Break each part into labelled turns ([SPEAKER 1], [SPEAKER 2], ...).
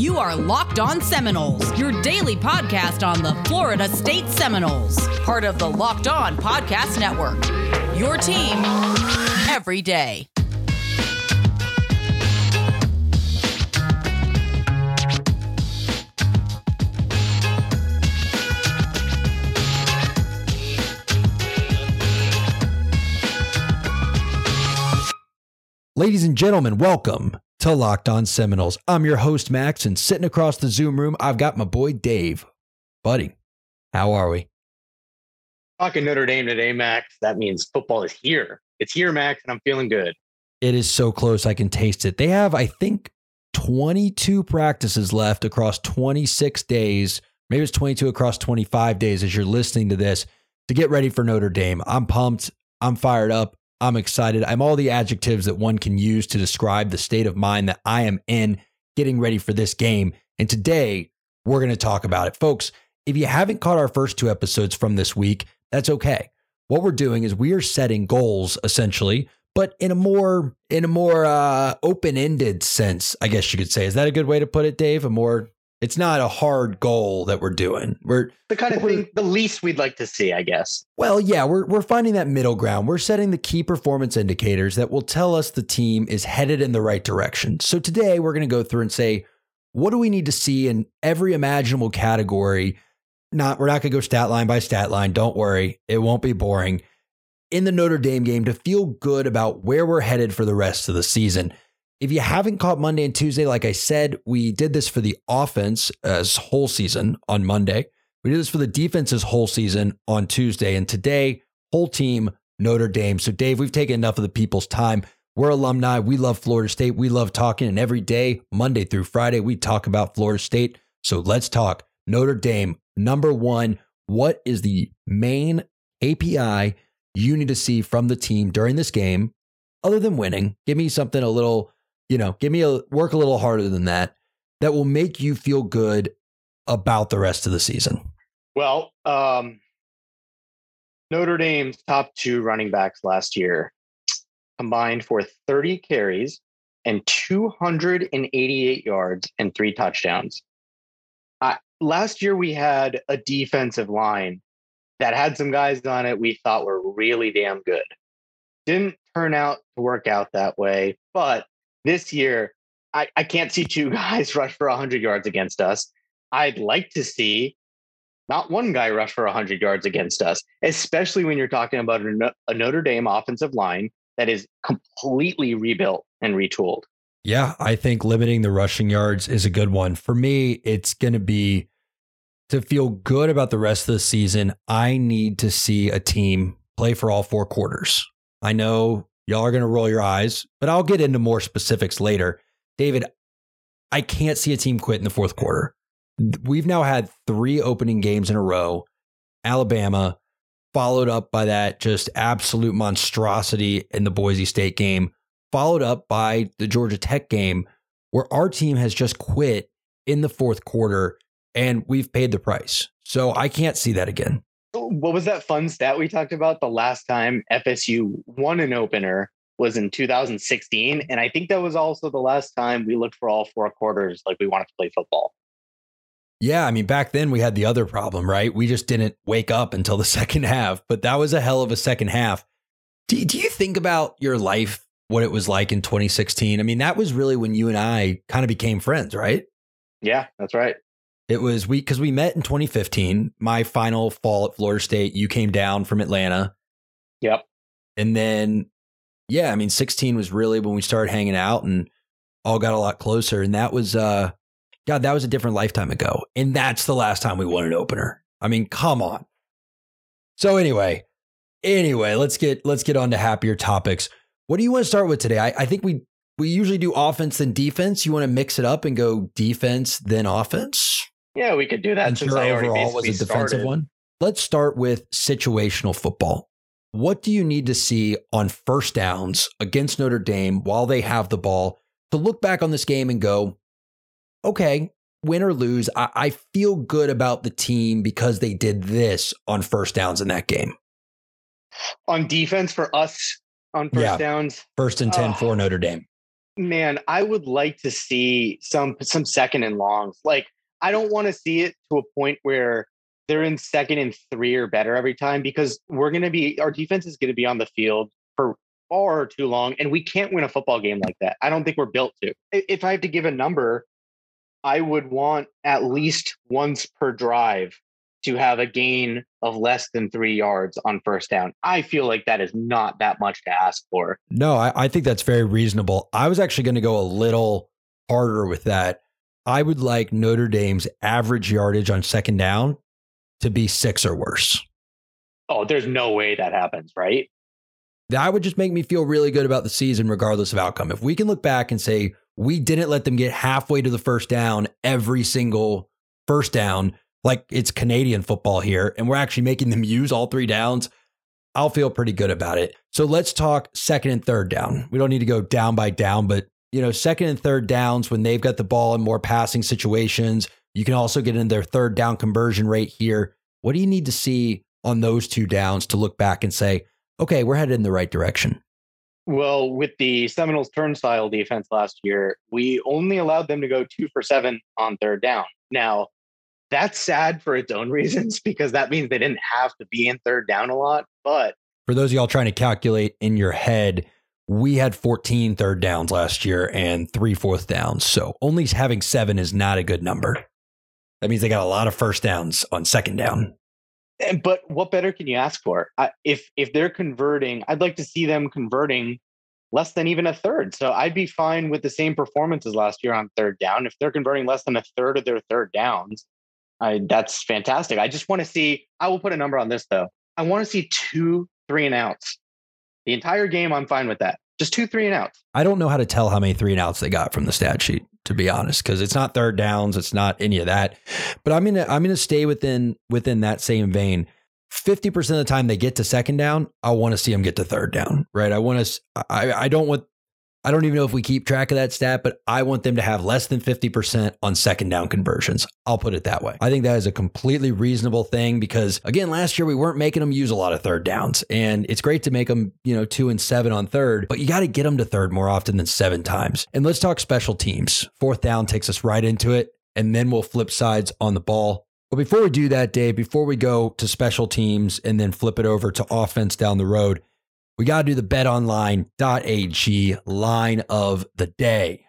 [SPEAKER 1] You are Locked On Seminoles, your daily podcast on the Florida State Seminoles, part of the Locked On Podcast Network. Your team every day.
[SPEAKER 2] Ladies and gentlemen, welcome to Locked On Seminoles. I'm your host, Max, and sitting across the Zoom room, I've got my boy Dave. Buddy, how are we?
[SPEAKER 3] Talking Notre Dame today, Max. That means football is here. It's here, Max, and I'm feeling good.
[SPEAKER 2] It is so close, I can taste it. They have, I think, 22 practices left across 26 days. Maybe it's 22 across 25 days as you're listening to this to get ready for Notre Dame. I'm pumped. I'm fired up. I'm excited. I'm all the adjectives that one can use to describe the state of mind that I am in getting ready for this game. And today, we're going to talk about it. Folks, if you haven't caught our first two episodes from this week, that's okay. What we're doing is we are setting goals essentially, but in a more in a more uh, open-ended sense, I guess you could say. Is that a good way to put it, Dave? A more it's not a hard goal that we're doing. We're
[SPEAKER 3] the kind of thing the least we'd like to see, I guess.
[SPEAKER 2] Well, yeah, we're we're finding that middle ground. We're setting the key performance indicators that will tell us the team is headed in the right direction. So today we're going to go through and say what do we need to see in every imaginable category? Not we're not going to go stat line by stat line. Don't worry, it won't be boring. In the Notre Dame game to feel good about where we're headed for the rest of the season. If you haven't caught Monday and Tuesday, like I said, we did this for the offense uh, as whole season on Monday. We did this for the defense's whole season on Tuesday. And today, whole team, Notre Dame. So, Dave, we've taken enough of the people's time. We're alumni. We love Florida State. We love talking. And every day, Monday through Friday, we talk about Florida State. So let's talk Notre Dame. Number one, what is the main KPI you need to see from the team during this game other than winning? Give me something a little you know, give me a work a little harder than that that will make you feel good about the rest of the season.
[SPEAKER 3] Well, um, Notre Dame's top two running backs last year combined for 30 carries and 288 yards and three touchdowns. Last year, we had a defensive line that had some guys on it we thought were really damn good. Didn't turn out to work out that way, but this year, I, I can't see two guys rush for 100 yards against us. I'd like to see not one guy rush for 100 yards against us, especially when you're talking about a Notre Dame offensive line that is completely rebuilt and retooled.
[SPEAKER 2] Yeah, I think limiting the rushing yards is a good one. For me, it's going to be to feel good about the rest of the season. I need to see a team play for all four quarters. I know Y'all are going to roll your eyes, but I'll get into more specifics later. David, I can't see a team quit in the fourth quarter. We've now had three opening games in a row. Alabama, followed up by that just absolute monstrosity in the Boise State game, followed up by the Georgia Tech game, where our team has just quit in the fourth quarter and we've paid the price. So I can't see that again
[SPEAKER 3] what was that fun stat we talked about? The last time FSU won an opener was in 2016. And I think that was also the last time we looked for all four quarters like we wanted to play football.
[SPEAKER 2] Yeah, I mean, back then we had the other problem, right? We just didn't wake up until the second half, but that was a hell of a second half. Do, do you think about your life, what it was like in 2016? I mean, that was really when you and I kind of became friends, right?
[SPEAKER 3] Yeah, that's right.
[SPEAKER 2] It was we because we met in 2015. My final fall at Florida State. You came down from Atlanta.
[SPEAKER 3] Yep.
[SPEAKER 2] And then, yeah, I mean, 16 was really when we started hanging out and all got a lot closer. And that was, uh, God, that was a different lifetime ago. And that's the last time we won an opener. I mean, come on. So anyway, anyway, let's get let's get on to happier topics. What do you want to start with today? I, I think we we usually do offense then defense. You want to mix it up and go defense then offense?
[SPEAKER 3] Yeah, we could do that.
[SPEAKER 2] since sure overall was a defensive started. one. Let's start with situational football. What do you need to see on first downs against Notre Dame while they have the ball to look back on this game and go, okay, win or lose, I, I feel good about the team because they did this on first downs in that game.
[SPEAKER 3] On defense for us on first yeah. downs,
[SPEAKER 2] first and 10 uh, for Notre Dame.
[SPEAKER 3] Man, I would like to see some some second and longs. Like I don't want to see it to a point where they're in second and three or better every time because we're going to be our defense is going to be on the field for far too long and we can't win a football game like that. I don't think we're built to. If I have to give a number, I would want at least once per drive to have a gain of less than three yards on first down. I feel like that is not that much to ask for.
[SPEAKER 2] No, I, I think that's very reasonable. I was actually going to go a little harder with that. I would like Notre Dame's average yardage on second down to be six or worse.
[SPEAKER 3] Oh, there's no way that happens, right?
[SPEAKER 2] That would just make me feel really good about the season, regardless of outcome. If we can look back and say, we didn't let them get halfway to the first down every single first down, like it's Canadian football here, and we're actually making them use all three downs, I'll feel pretty good about it. So let's talk second and third down. We don't need to go down by down, but you know, second and third downs when they've got the ball in more passing situations. You can also get in their third down conversion rate here. What do you need to see on those two downs to look back and say, okay, we're headed in the right direction?
[SPEAKER 3] Well, with the Seminoles turnstile defense last year, we only allowed them to go two for seven on third down. Now, that's sad for its own reasons because that means they didn't have to be in third down a lot. But
[SPEAKER 2] for those of y'all trying to calculate in your head, we had 14 third downs last year and three fourth downs. So only having seven is not a good number. That means they got a lot of first downs on second down.
[SPEAKER 3] And, but what better can you ask for? If if they're converting, I'd like to see them converting less than even a third. So I'd be fine with the same performances last year on third down. If they're converting less than a third of their third downs, I, that's fantastic. I just want to see. I will put a number on this though. I want to see two three and outs. The entire game, I'm fine with that. Just two three and outs.
[SPEAKER 2] I don't know how to tell how many three and outs they got from the stat sheet, to be honest, because it's not third downs, it's not any of that. But I'm gonna I'm gonna stay within within that same vein. 50% of the time they get to second down, I want to see them get to third down, right? I want to, I, I don't want I don't even know if we keep track of that stat, but I want them to have less than 50% on second down conversions. I'll put it that way. I think that is a completely reasonable thing because, again, last year we weren't making them use a lot of third downs. And it's great to make them, you know, two and seven on third, but you got to get them to third more often than seven times. And let's talk special teams. Fourth down takes us right into it, and then we'll flip sides on the ball. But before we do that, Dave, before we go to special teams and then flip it over to offense down the road, we got to do the betonline.ag line of the day.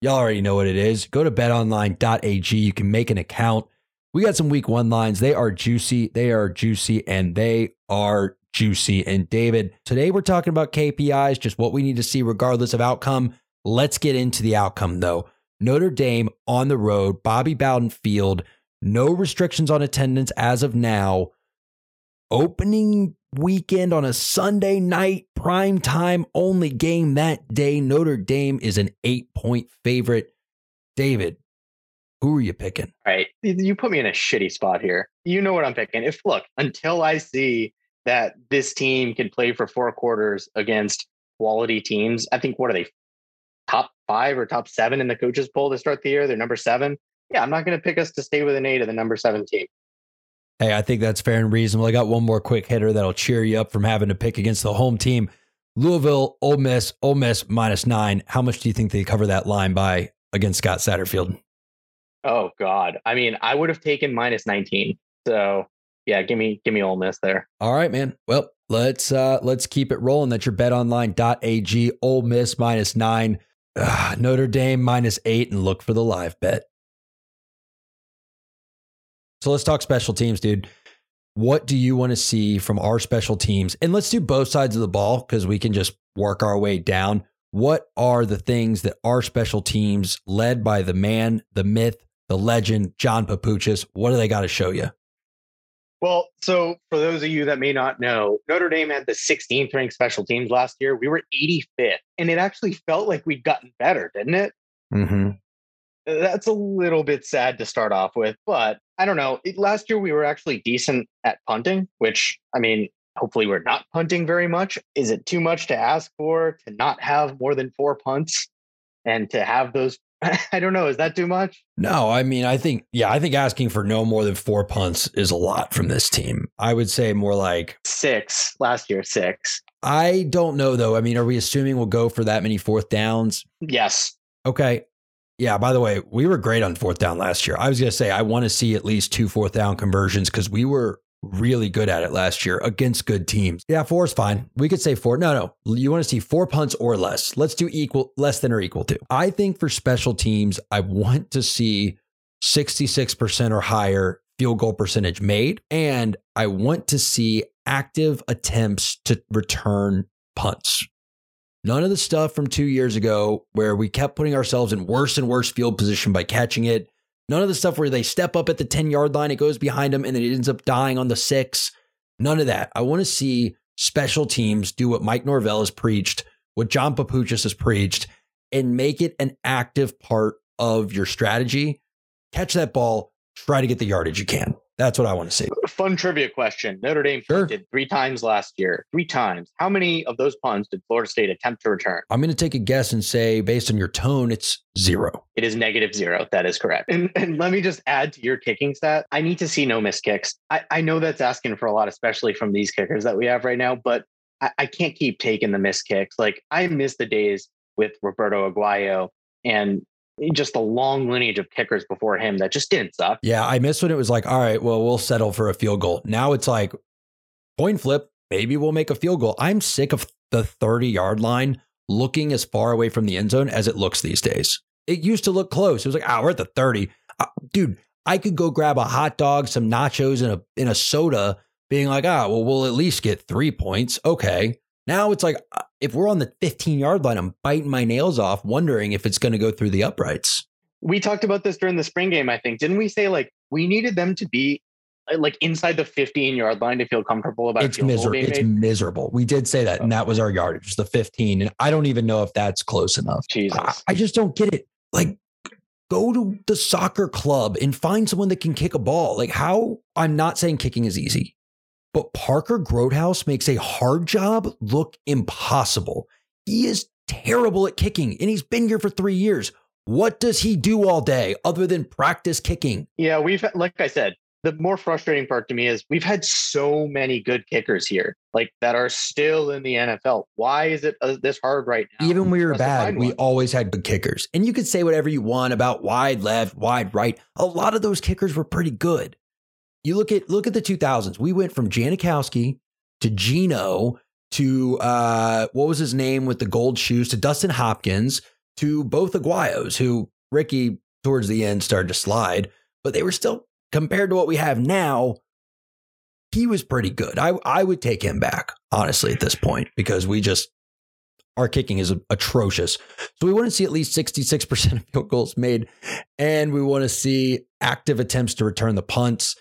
[SPEAKER 2] Y'all already know what it is. Go to betonline.ag. You can make an account. We got some week one lines. They are juicy. They are juicy and they are juicy. And David, today we're talking about KPIs, just what we need to see regardless of outcome. Let's get into the outcome though. Notre Dame on the road, Bobby Bowden Field, no restrictions on attendance as of now. Opening weekend on a Sunday night, prime time only game that day. Notre Dame is an eight point favorite. David, who are you picking?
[SPEAKER 3] All right. You put me in a shitty spot here. You know what I'm picking. If look, until I see that this team can play for four quarters against quality teams, I think what are they? Top five or top seven in the coaches poll to start the year? They're number seven. Yeah, I'm not going to pick us to stay with an eight of the number seven team.
[SPEAKER 2] Hey, I think that's fair and reasonable. I got one more quick hitter that'll cheer you up from having to pick against the home team. Louisville, Ole Miss, Ole Miss minus nine. How much do you think they cover that line by against Scott Satterfield?
[SPEAKER 3] Oh God. I mean, I would have taken minus 19. So yeah, give me give me Ole Miss there.
[SPEAKER 2] All right, man. Well, let's uh let's keep it rolling. That's your betonline.ag. Ole Miss minus nine. Notre Dame minus eight, and look for the live bet. So let's talk special teams, dude. What do you want to see from our special teams? And let's do both sides of the ball because we can just work our way down. What are the things that our special teams, led by the man, the myth, the legend, John Papuchis, what do they got to show you?
[SPEAKER 3] Well, so for those of you that may not know, Notre Dame had the 16th ranked special teams last year. We were 85th, and it actually felt like we'd gotten better, didn't it?
[SPEAKER 2] Mm-hmm.
[SPEAKER 3] That's a little bit sad to start off with, but I don't know. Last year we were actually decent at punting, which I mean, hopefully we're not punting very much. Is it too much to ask for to not have more than four punts and to have those? I don't know. Is that too much?
[SPEAKER 2] No, I mean, I think, yeah, I think asking for no more than four punts is a lot from this team. I would say more like
[SPEAKER 3] six last year, six.
[SPEAKER 2] I don't know though. I mean, are we assuming we'll go for that many fourth downs?
[SPEAKER 3] Yes.
[SPEAKER 2] Okay. Yeah, by the way, we were great on fourth down last year. I was going to say, I want to see at least two fourth down conversions because we were really good at it last year against good teams. Yeah, four is fine. We could say four. No, no. You want to see four punts or less. Let's do equal, less than or equal to. I think for special teams, I want to see 66% or higher field goal percentage made. And I want to see active attempts to return punts. None of the stuff from two years ago where we kept putting ourselves in worse and worse field position by catching it. None of the stuff where they step up at the 10 yard line, it goes behind them, and then it ends up dying on the six. None of that. I want to see special teams do what Mike Norvell has preached, what John Papuchis has preached, and make it an active part of your strategy. Catch that ball, try to get the yardage you can. That's what I want to see.
[SPEAKER 3] Fun trivia question. Notre Dame
[SPEAKER 2] Sure.
[SPEAKER 3] punted three times last year. Three times. How many of those punts did Florida State attempt to return?
[SPEAKER 2] I'm going to take a guess and say, based on your tone, it's zero.
[SPEAKER 3] It is negative zero. That is correct. And, and let me just add to your kicking stat. I need to see no missed kicks. I, I know that's asking for a lot, especially from these kickers that we have right now, but I, I can't keep taking the missed kicks. Like I miss the days with Roberto Aguayo and just the long lineage of kickers before him that just didn't suck.
[SPEAKER 2] Yeah, I miss when it was like, all right, well, we'll settle for a field goal. Now it's like, coin flip, maybe we'll make a field goal. I'm sick of the 30 yard line looking as far away from the end zone as it looks these days. It used to look close. It was like, ah, we're at the 30. Uh, dude, I could go grab a hot dog, some nachos, and a, and a soda, being like, ah, well, we'll at least get three points. Okay. Now it's like, uh, if we're on the 15 yard line, I'm biting my nails off, wondering if it's going to go through the uprights.
[SPEAKER 3] We talked about this during the spring game, I think. Didn't we say like we needed them to be uh, like inside the 15 yard line to feel comfortable about
[SPEAKER 2] it's miserable. It's
[SPEAKER 3] made?
[SPEAKER 2] miserable. We did say that, and that was our yardage, the 15. And I don't even know if that's close enough.
[SPEAKER 3] Jesus.
[SPEAKER 2] I, I just don't get it. Like, go to the soccer club and find someone that can kick a ball. Like, how? I'm not saying kicking is easy, but Parker Grothaus makes a hard job look impossible. He is terrible at kicking, and he's been here for three years. What does he do all day other than practice kicking?
[SPEAKER 3] Yeah, we've like I said, the more frustrating part to me is we've had so many good kickers here, like that are still in the NFL. Why is it uh, this hard right now?
[SPEAKER 2] Even when we were bad, we
[SPEAKER 3] one?
[SPEAKER 2] always had good kickers. And you could say whatever you want about wide left, wide right. A lot of those kickers were pretty good. You look at look at the 2000s. We went from Janikowski to Gano to uh what was his name with the gold shoes to Dustin Hopkins to both Aguayos who Ricky towards the end started to slide, but they were still compared to what we have now he was pretty good. I I would take him back honestly at this point because we just our kicking is atrocious. So we want to see at least 66% of field goals made and we want to see active attempts to return the punts.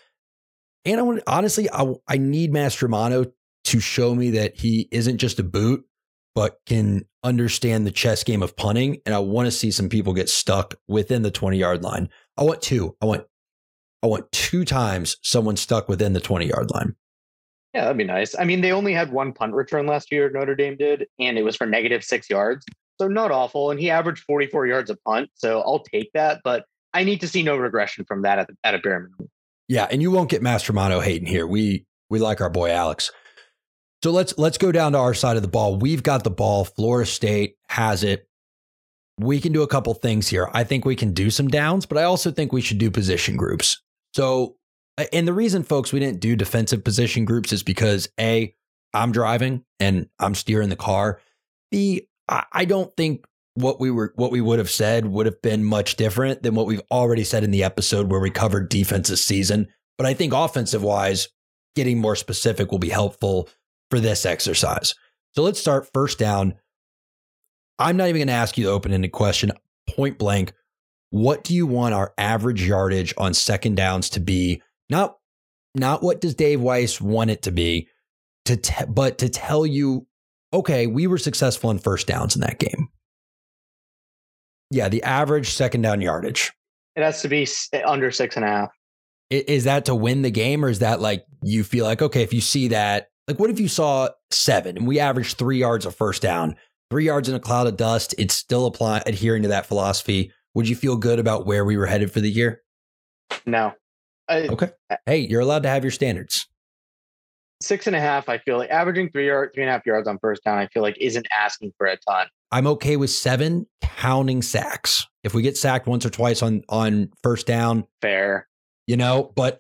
[SPEAKER 2] And I want honestly I I need Mastromanno to show me that he isn't just a boot but can understand the chess game of punting and I want to see some people get stuck within the 20 yard line. I want two. I want I want two times someone stuck within the 20 yard line.
[SPEAKER 3] Yeah, that'd be nice. I mean, they only had one punt return last year, Notre Dame did, and it was for negative six yards. So not awful. And he averaged 44 yards a punt. So I'll take that. But I need to see no regression from that at, the, at a bare minimum.
[SPEAKER 2] Yeah, and you won't get Mastromanno hating here. We we like our boy Alex. So let's let's go down to our side of the ball. We've got the ball. Florida State has it. We can do a couple things here. I think we can do some downs, but I also think we should do position groups. So, and the reason, folks, we didn't do defensive position groups is because A, I'm driving and I'm steering the car. B, I don't think what we were what we would have said would have been much different than what we've already said in the episode where we covered defense this season. But I think offensive wise, getting more specific will be helpful for this exercise. So let's start first down. I'm not even going to ask you the open ended question point blank. What do you want our average yardage on second downs to be? Not not what does Dave Weiss want it to be, to te- but to tell you, okay, we were successful in first downs in that game. Yeah, the average second down yardage.
[SPEAKER 3] It has to be eh, under six and a half.
[SPEAKER 2] Is that to win the game, or is that like you feel like okay, if you see that, like what if you saw seven and we averaged three yards of first down, three yards in a cloud of dust? It's still applying adhering to that philosophy. Would you feel good about where we were headed for the year?
[SPEAKER 3] No. I,
[SPEAKER 2] Okay. Hey, you're allowed to have your standards.
[SPEAKER 3] Six and a half, I feel like averaging three or three and a half yards on first down, I feel like isn't asking for a ton.
[SPEAKER 2] I'm okay with seven counting sacks. If we get sacked once or twice on on first down,
[SPEAKER 3] fair.
[SPEAKER 2] You know, but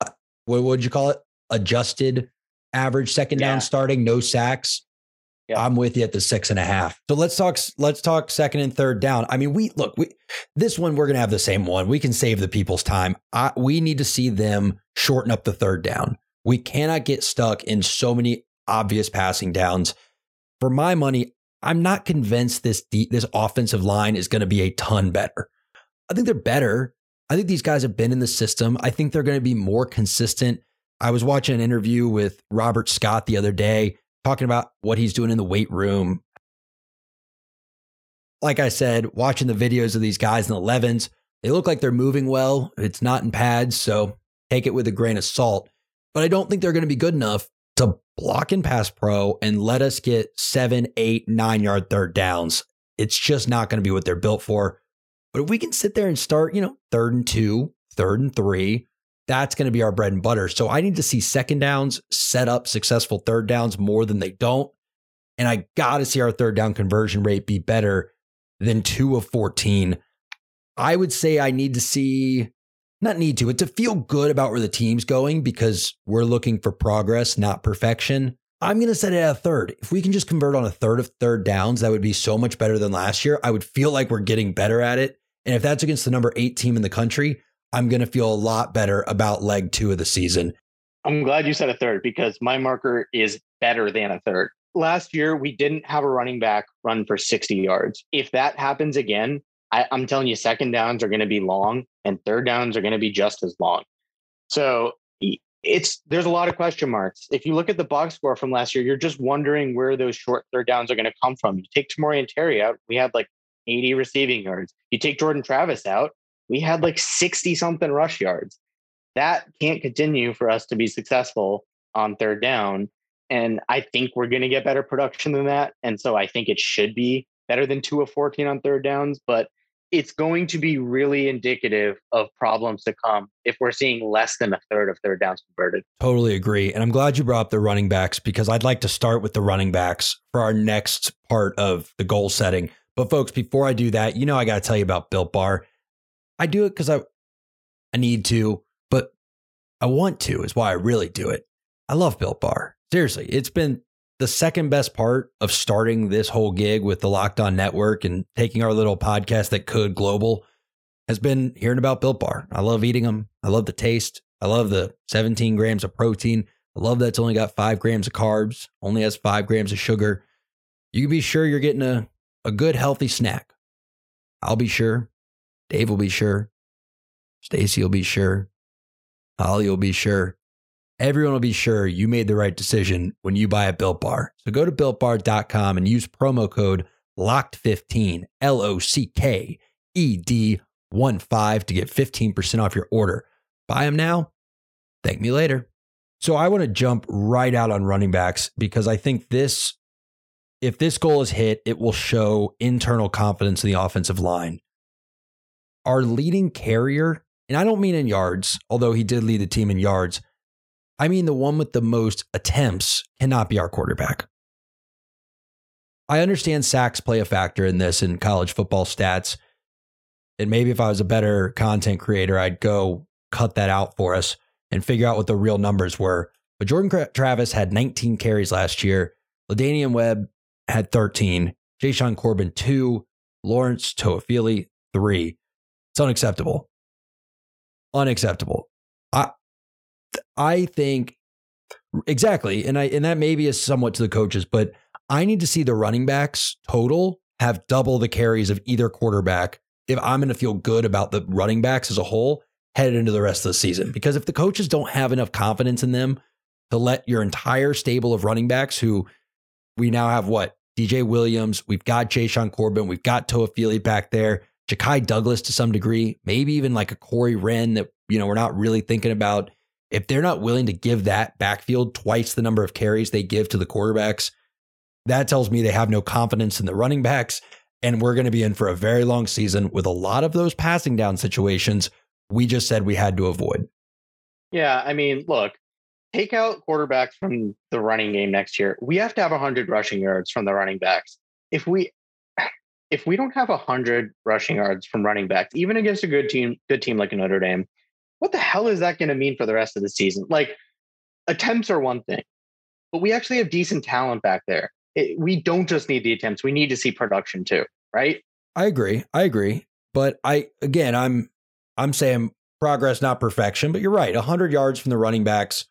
[SPEAKER 2] uh, what would you call it? Adjusted average second down starting, no sacks. Yeah. I'm with you at the six and a half. So let's talk. Let's talk second and third down. I mean, we look. We this one we're gonna have the same one. We can save the people's time. I, we need to see them shorten up the third down. We cannot get stuck in so many obvious passing downs. For my money, I'm not convinced this this offensive line is going to be a ton better. I think they're better. I think these guys have been in the system. I think they're going to be more consistent. I was watching an interview with Robert Scott the other day talking about what he's doing in the weight room. Like I said, watching the videos of these guys in the 11s, they look like they're moving well. It's not in pads, so take it with a grain of salt. But I don't think they're going to be good enough to block and pass pro and let us get seven, eight, nine yard third downs. It's just not going to be what they're built for. But if we can sit there and start, you know, third and two, third and three, that's going to be our bread and butter. So I need to see second downs set up successful third downs more than they don't. And I got to see our third down conversion rate be better than two of 14. I would say I need to see not need to, but to feel good about where the team's going because we're looking for progress, not perfection. I'm going to set it at a third. If we can just convert on a third of third downs, that would be so much better than last year. I would feel like we're getting better at it. And if that's against the number eight team in the country, I'm going to feel a lot better about leg two of the season.
[SPEAKER 3] I'm glad you said a third because my marker is better than a third. Last year, we didn't have a running back run for 60 yards. If that happens again, I, I'm telling you, second downs are going to be long and third downs are going to be just as long. So it's there's a lot of question marks. If you look at the box score from last year, you're just wondering where those short third downs are going to come from. You take Tamorrion Terry out, we had like 80 receiving yards. You take Jordan Travis out, we had like 60 something rush yards. That can't continue for us to be successful on third down. And I think we're going to get better production than that. And so I think it should be better than two of 14 on third downs. But it's going to be really indicative of problems to come if we're seeing less than a third of third downs converted.
[SPEAKER 2] Totally agree. And I'm glad you brought up the running backs because I'd like to start with the running backs for our next part of the goal setting. But folks, before I do that, you know I got to tell you about Built Bar. I do it because I I need to, but I want to is why I really do it. I love Built Bar. Seriously, it's been the second best part of starting this whole gig with the Locked On Network and taking our little podcast that could global has been hearing about Built Bar. I love eating them. I love the taste. I love the 17 grams of protein. I love that it's only got five grams of carbs, only has five grams of sugar. You can be sure you're getting a, a good, healthy snack. I'll be sure. Dave will be sure. Stacy will be sure. Holly will be sure everyone will be sure you made the right decision when you buy a Built Bar. So go to builtbar.com and use promo code LOCKED15, L O C K E D 1 5 to get 15% off your order. Buy them now. Thank me later. So I want to jump right out on running backs because I think this, if this goal is hit, it will show internal confidence in the offensive line. Our leading carrier, and I don't mean in yards, although he did lead the team in yards, I mean, the one with the most attempts cannot be our quarterback. I understand sacks play a factor in this in college football stats. And maybe if I was a better content creator, I'd go cut that out for us and figure out what the real numbers were. But Jordan Travis had 19 carries last year. La'Damian Webb had 13. Jashaun Corbin, two. Lawrence Toafili, three. It's unacceptable. Unacceptable. I, think exactly, and I and that maybe is somewhat to the coaches, but I need to see the running backs total have double the carries of either quarterback if I'm going to feel good about the running backs as a whole headed into the rest of the season. Because if the coaches don't have enough confidence in them to let your entire stable of running backs, who we now have what DJ Williams, we've got Jashaun Corbin, we've got Toafili back there, Ja'Khi Douglas to some degree, maybe even like a Corey Wren that you know we're not really thinking about if they're not willing to give that backfield twice the number of carries they give to the quarterbacks, that tells me they have no confidence in the running backs. And we're going to be in for a very long season with a lot of those passing down situations we just said we had to avoid.
[SPEAKER 3] Yeah. I mean, look, take out quarterbacks from the running game next year. We have to have 100 rushing yards from the running backs. If we if we don't have 100 rushing yards from running backs, even against a good team, good team like Notre Dame, what the hell is that going to mean for the rest of the season? Like attempts are one thing, but we actually have decent talent back there. It, we don't just need the attempts; we need to see production too, right?
[SPEAKER 2] I agree. I agree. But I again, I'm I'm saying progress, not perfection. But you're right. 100 yards from the running backs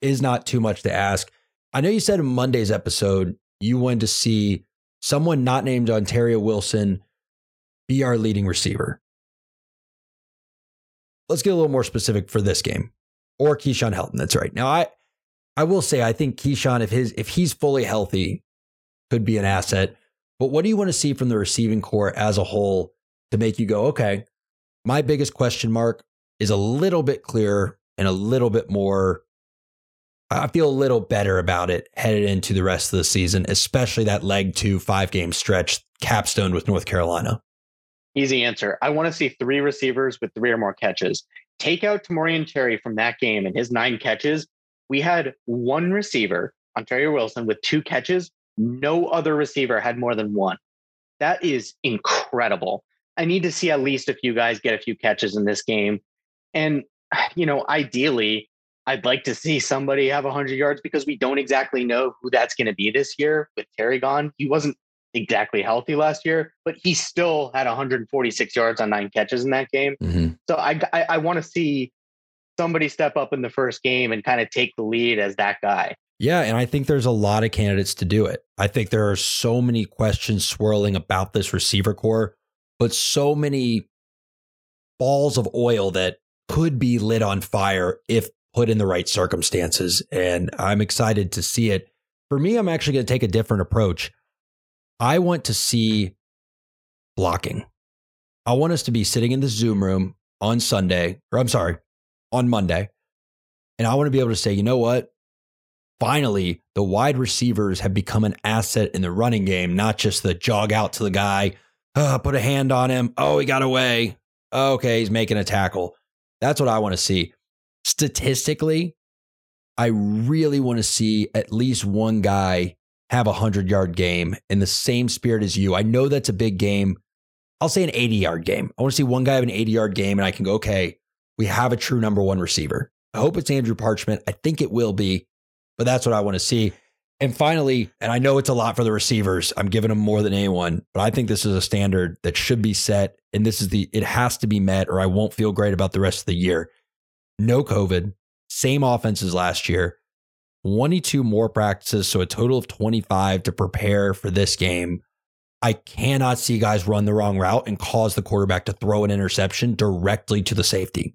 [SPEAKER 2] is not too much to ask. I know you said in Monday's episode you wanted to see someone not named Ontario Wilson be our leading receiver. Let's get a little more specific for this game. Or Keyshawn Helton. That's right. Now I I will say I think Keyshawn, if his if he's fully healthy, could be an asset. But what do you want to see from the receiving corps as a whole to make you go, okay, my biggest question mark is a little bit clearer and a little bit more. I feel a little better about it headed into the rest of the season, especially that leg two five game stretch capstone with North Carolina.
[SPEAKER 3] Easy answer. I want to see three receivers with three or more catches. Take out Tamorrion Terry from that game and his nine catches. We had one receiver, Ontario Wilson, with two catches. No other receiver had more than one. That is incredible. I need to see at least a few guys get a few catches in this game. And, you know, ideally, I'd like to see somebody have 100 yards because we don't exactly know who that's going to be this year with Terry gone. He wasn't exactly healthy last year, but he still had 146 yards on nine catches in that game. Mm-hmm. So I, I, I want to see somebody step up in the first game and kind of take the lead as that guy.
[SPEAKER 2] Yeah, and I think there's a lot of candidates to do it. I think there are so many questions swirling about this receiver corps, but so many balls of oil that could be lit on fire if put in the right circumstances. And I'm excited to see it. For me, I'm actually going to take a different approach. I want to see blocking. I want us to be sitting in the Zoom room on Sunday, or I'm sorry, on Monday. And I want to be able to say, you know what? Finally, the wide receivers have become an asset in the running game, not just the jog out to the guy, oh, put a hand on him. Oh, he got away. okay, he's making a tackle. That's what I want to see. Statistically, I really want to see at least one guy have a 100 yard game in the same spirit as you. I know that's a big game. I'll say an 80 yard game. I want to see one guy have an 80 yard game and I can go, okay, we have a true number one receiver. I hope it's Andrew Parchment. I think it will be, but that's what I want to see. And finally, and I know it's a lot for the receivers. I'm giving them more than anyone, but I think this is a standard that should be set. And this is the, it has to be met or I won't feel great about the rest of the year. No COVID, same offense as last year, 22 more practices. So a total of 25 to prepare for this game. I cannot see guys run the wrong route and cause the quarterback to throw an interception directly to the safety.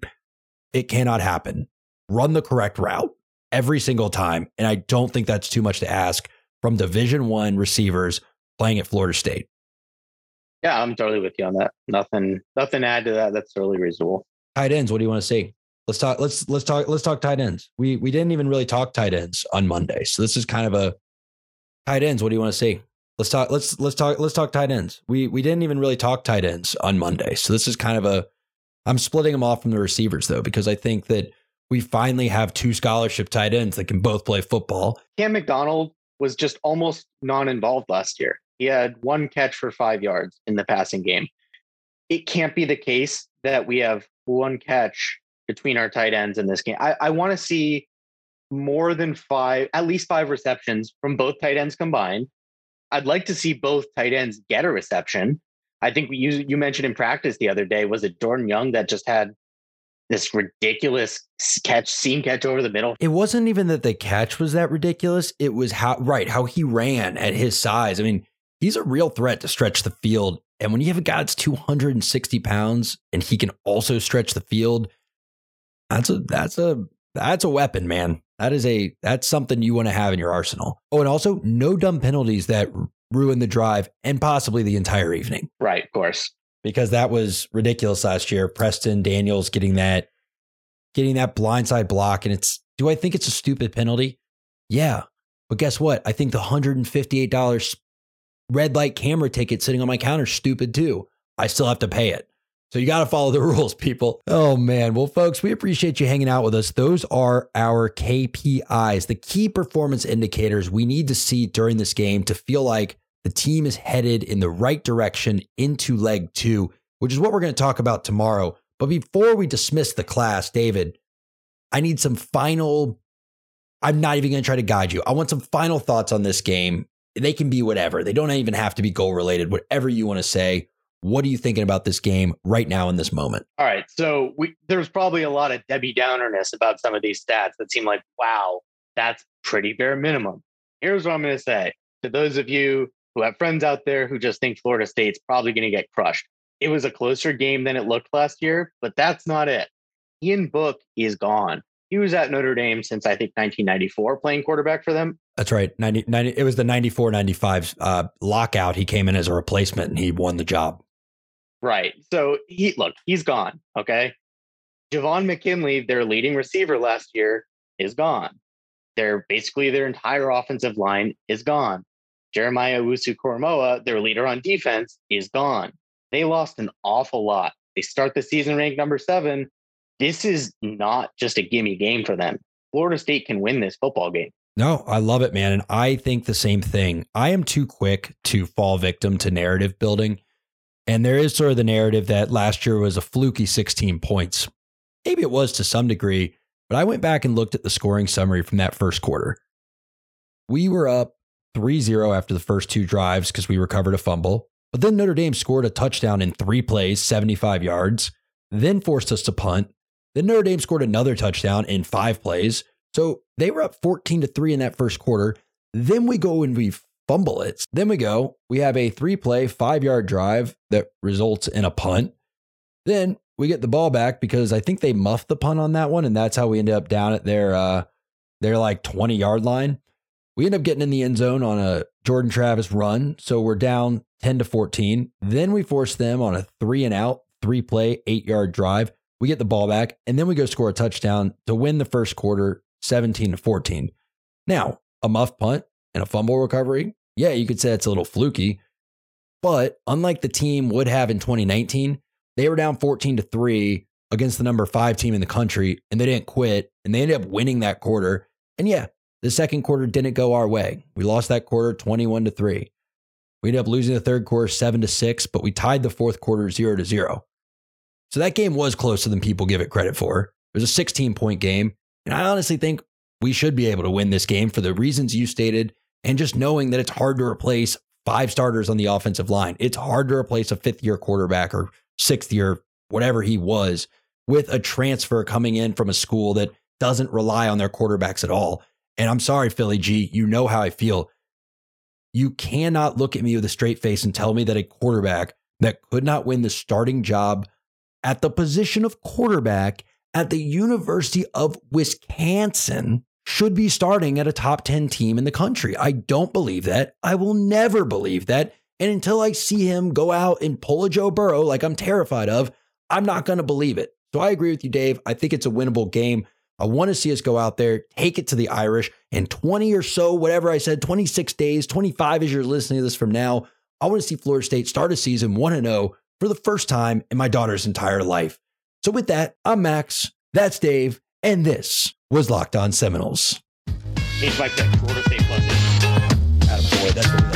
[SPEAKER 2] It cannot happen. Run the correct route every single time. And I don't think that's too much to ask from Division One receivers playing at Florida State.
[SPEAKER 3] Yeah, I'm totally with you on that. Nothing, nothing to add to that. That's totally reasonable.
[SPEAKER 2] Tight ends. What do you want to see? Let's talk. Let's let's talk. Let's talk tight ends. We we didn't even really talk tight ends on Monday, so this is kind of a tight ends. What do you want to see? Let's talk. Let's let's talk. Let's talk tight ends. We we didn't even really talk tight ends on Monday, so this is kind of a. I'm splitting them off from the receivers though because I think that we finally have two scholarship tight ends that can both play football.
[SPEAKER 3] Cam McDonald was just almost non-involved last year. He had one catch for five yards in the passing game. It can't be the case that we have one catch between our tight ends in this game. I, I want to see more than five, at least five receptions from both tight ends combined. I'd like to see both tight ends get a reception. I think you, you mentioned in practice the other day was it Jordan Young that just had this ridiculous catch, seam catch over the middle.
[SPEAKER 2] It wasn't even that the catch was that ridiculous. It was how right how he ran at his size. I mean, he's a real threat to stretch the field. And when you have a guy that's 260 pounds and he can also stretch the field, that's a that's a that's a weapon, man. That is a that's something you want to have in your arsenal. Oh, and also no dumb penalties that ruin the drive and possibly the entire evening.
[SPEAKER 3] Right, of course
[SPEAKER 2] because that was ridiculous last year. Preston Daniels getting that getting that blindside block and it's do I think it's a stupid penalty? Yeah. But guess what? I think the $158 red light camera ticket sitting on my counter is stupid too. I still have to pay it. So you got to follow the rules, people. Oh, man. Well, folks, we appreciate you hanging out with us. Those are our KPIs, the key performance indicators we need to see during this game to feel like the team is headed in the right direction into leg two, which is what we're going to talk about tomorrow. But before we dismiss the class, David, I need some final. I'm not even going to try to guide you. I want some final thoughts on this game. They can be whatever. They don't even have to be goal related, whatever you want to say. What are you thinking about this game right now in this moment?
[SPEAKER 3] All right. So we, there's probably a lot of Debbie Downerness about some of these stats that seem like, wow, that's pretty bare minimum. Here's what I'm going to say to those of you who have friends out there who just think Florida State's probably going to get crushed. It was a closer game than it looked last year, but that's not it. Ian Book is gone. He was at Notre Dame since I think 1994 playing quarterback for them.
[SPEAKER 2] That's right. 90, 90 it was the 94 95 uh, lockout. He came in as a replacement and he won the job.
[SPEAKER 3] Right. So he look, he's gone. Okay. Javon McKinley, their leading receiver last year, is gone. They're basically their entire offensive line is gone. Jeremiah Owusu Koramoah, their leader on defense, is gone. They lost an awful lot. They start the season ranked number seven. This is not just a gimme game for them. Florida State can win this football game.
[SPEAKER 2] No, I love it, man. And I think the same thing. I am too quick to fall victim to narrative building. And there is sort of the narrative that last year was a fluky 16 points. Maybe it was to some degree, but I went back and looked at the scoring summary from that first quarter. We were up 3 0 after the first two drives because we recovered a fumble. But then Notre Dame scored a touchdown in three plays, 75 yards, then forced us to punt. Then Notre Dame scored another touchdown in five plays. So they were up 14 to 3 in that first quarter. Then we go and we fumble it. Then we go, we have a three play, five yard drive that results in a punt. Then we get the ball back because I think they muffed the punt on that one. And that's how we end up down at their, uh, their like 20 yard line. We end up getting in the end zone on a Jordan Travis run. So we're down 10 to 14. Then we force them on a three and out, three play, eight yard drive. We get the ball back and then we go score a touchdown to win the first quarter 17 to 14. Now, a muff punt and a fumble recovery. Yeah, you could say it's a little fluky. But unlike the team would have in 2019, they were down 14 to 3 against the number five team in the country and they didn't quit and they ended up winning that quarter. And yeah, the second quarter didn't go our way. We lost that quarter 21 to 3. We ended up losing the third quarter 7 to 6, but we tied the fourth quarter 0 to 0. So that game was closer than people give it credit for. It was a 16 point game. And I honestly think we should be able to win this game for the reasons you stated and just knowing that it's hard to replace five starters on the offensive line. It's hard to replace a fifth year quarterback or sixth year, whatever he was, with a transfer coming in from a school that doesn't rely on their quarterbacks at all. And I'm sorry, Philly G, you know how I feel. You cannot look at me with a straight face and tell me that a quarterback that could not win the starting job at the position of quarterback at the University of Wisconsin should be starting at a top 10 team in the country. I don't believe that. I will never believe that. And until I see him go out and pull a Joe Burrow like I'm terrified of, I'm not going to believe it. So I agree with you, Dave. I think it's a winnable game. I want to see us go out there, take it to the Irish, and 20 or so, whatever I said, 26 days, 25 as you're listening to this from now. I want to see Florida State start a season 1 0 for the first time in my daughter's entire life. So, with that, I'm Max, that's Dave, and this was Locked On Seminoles.
[SPEAKER 3] That quarter plus. Adam that's what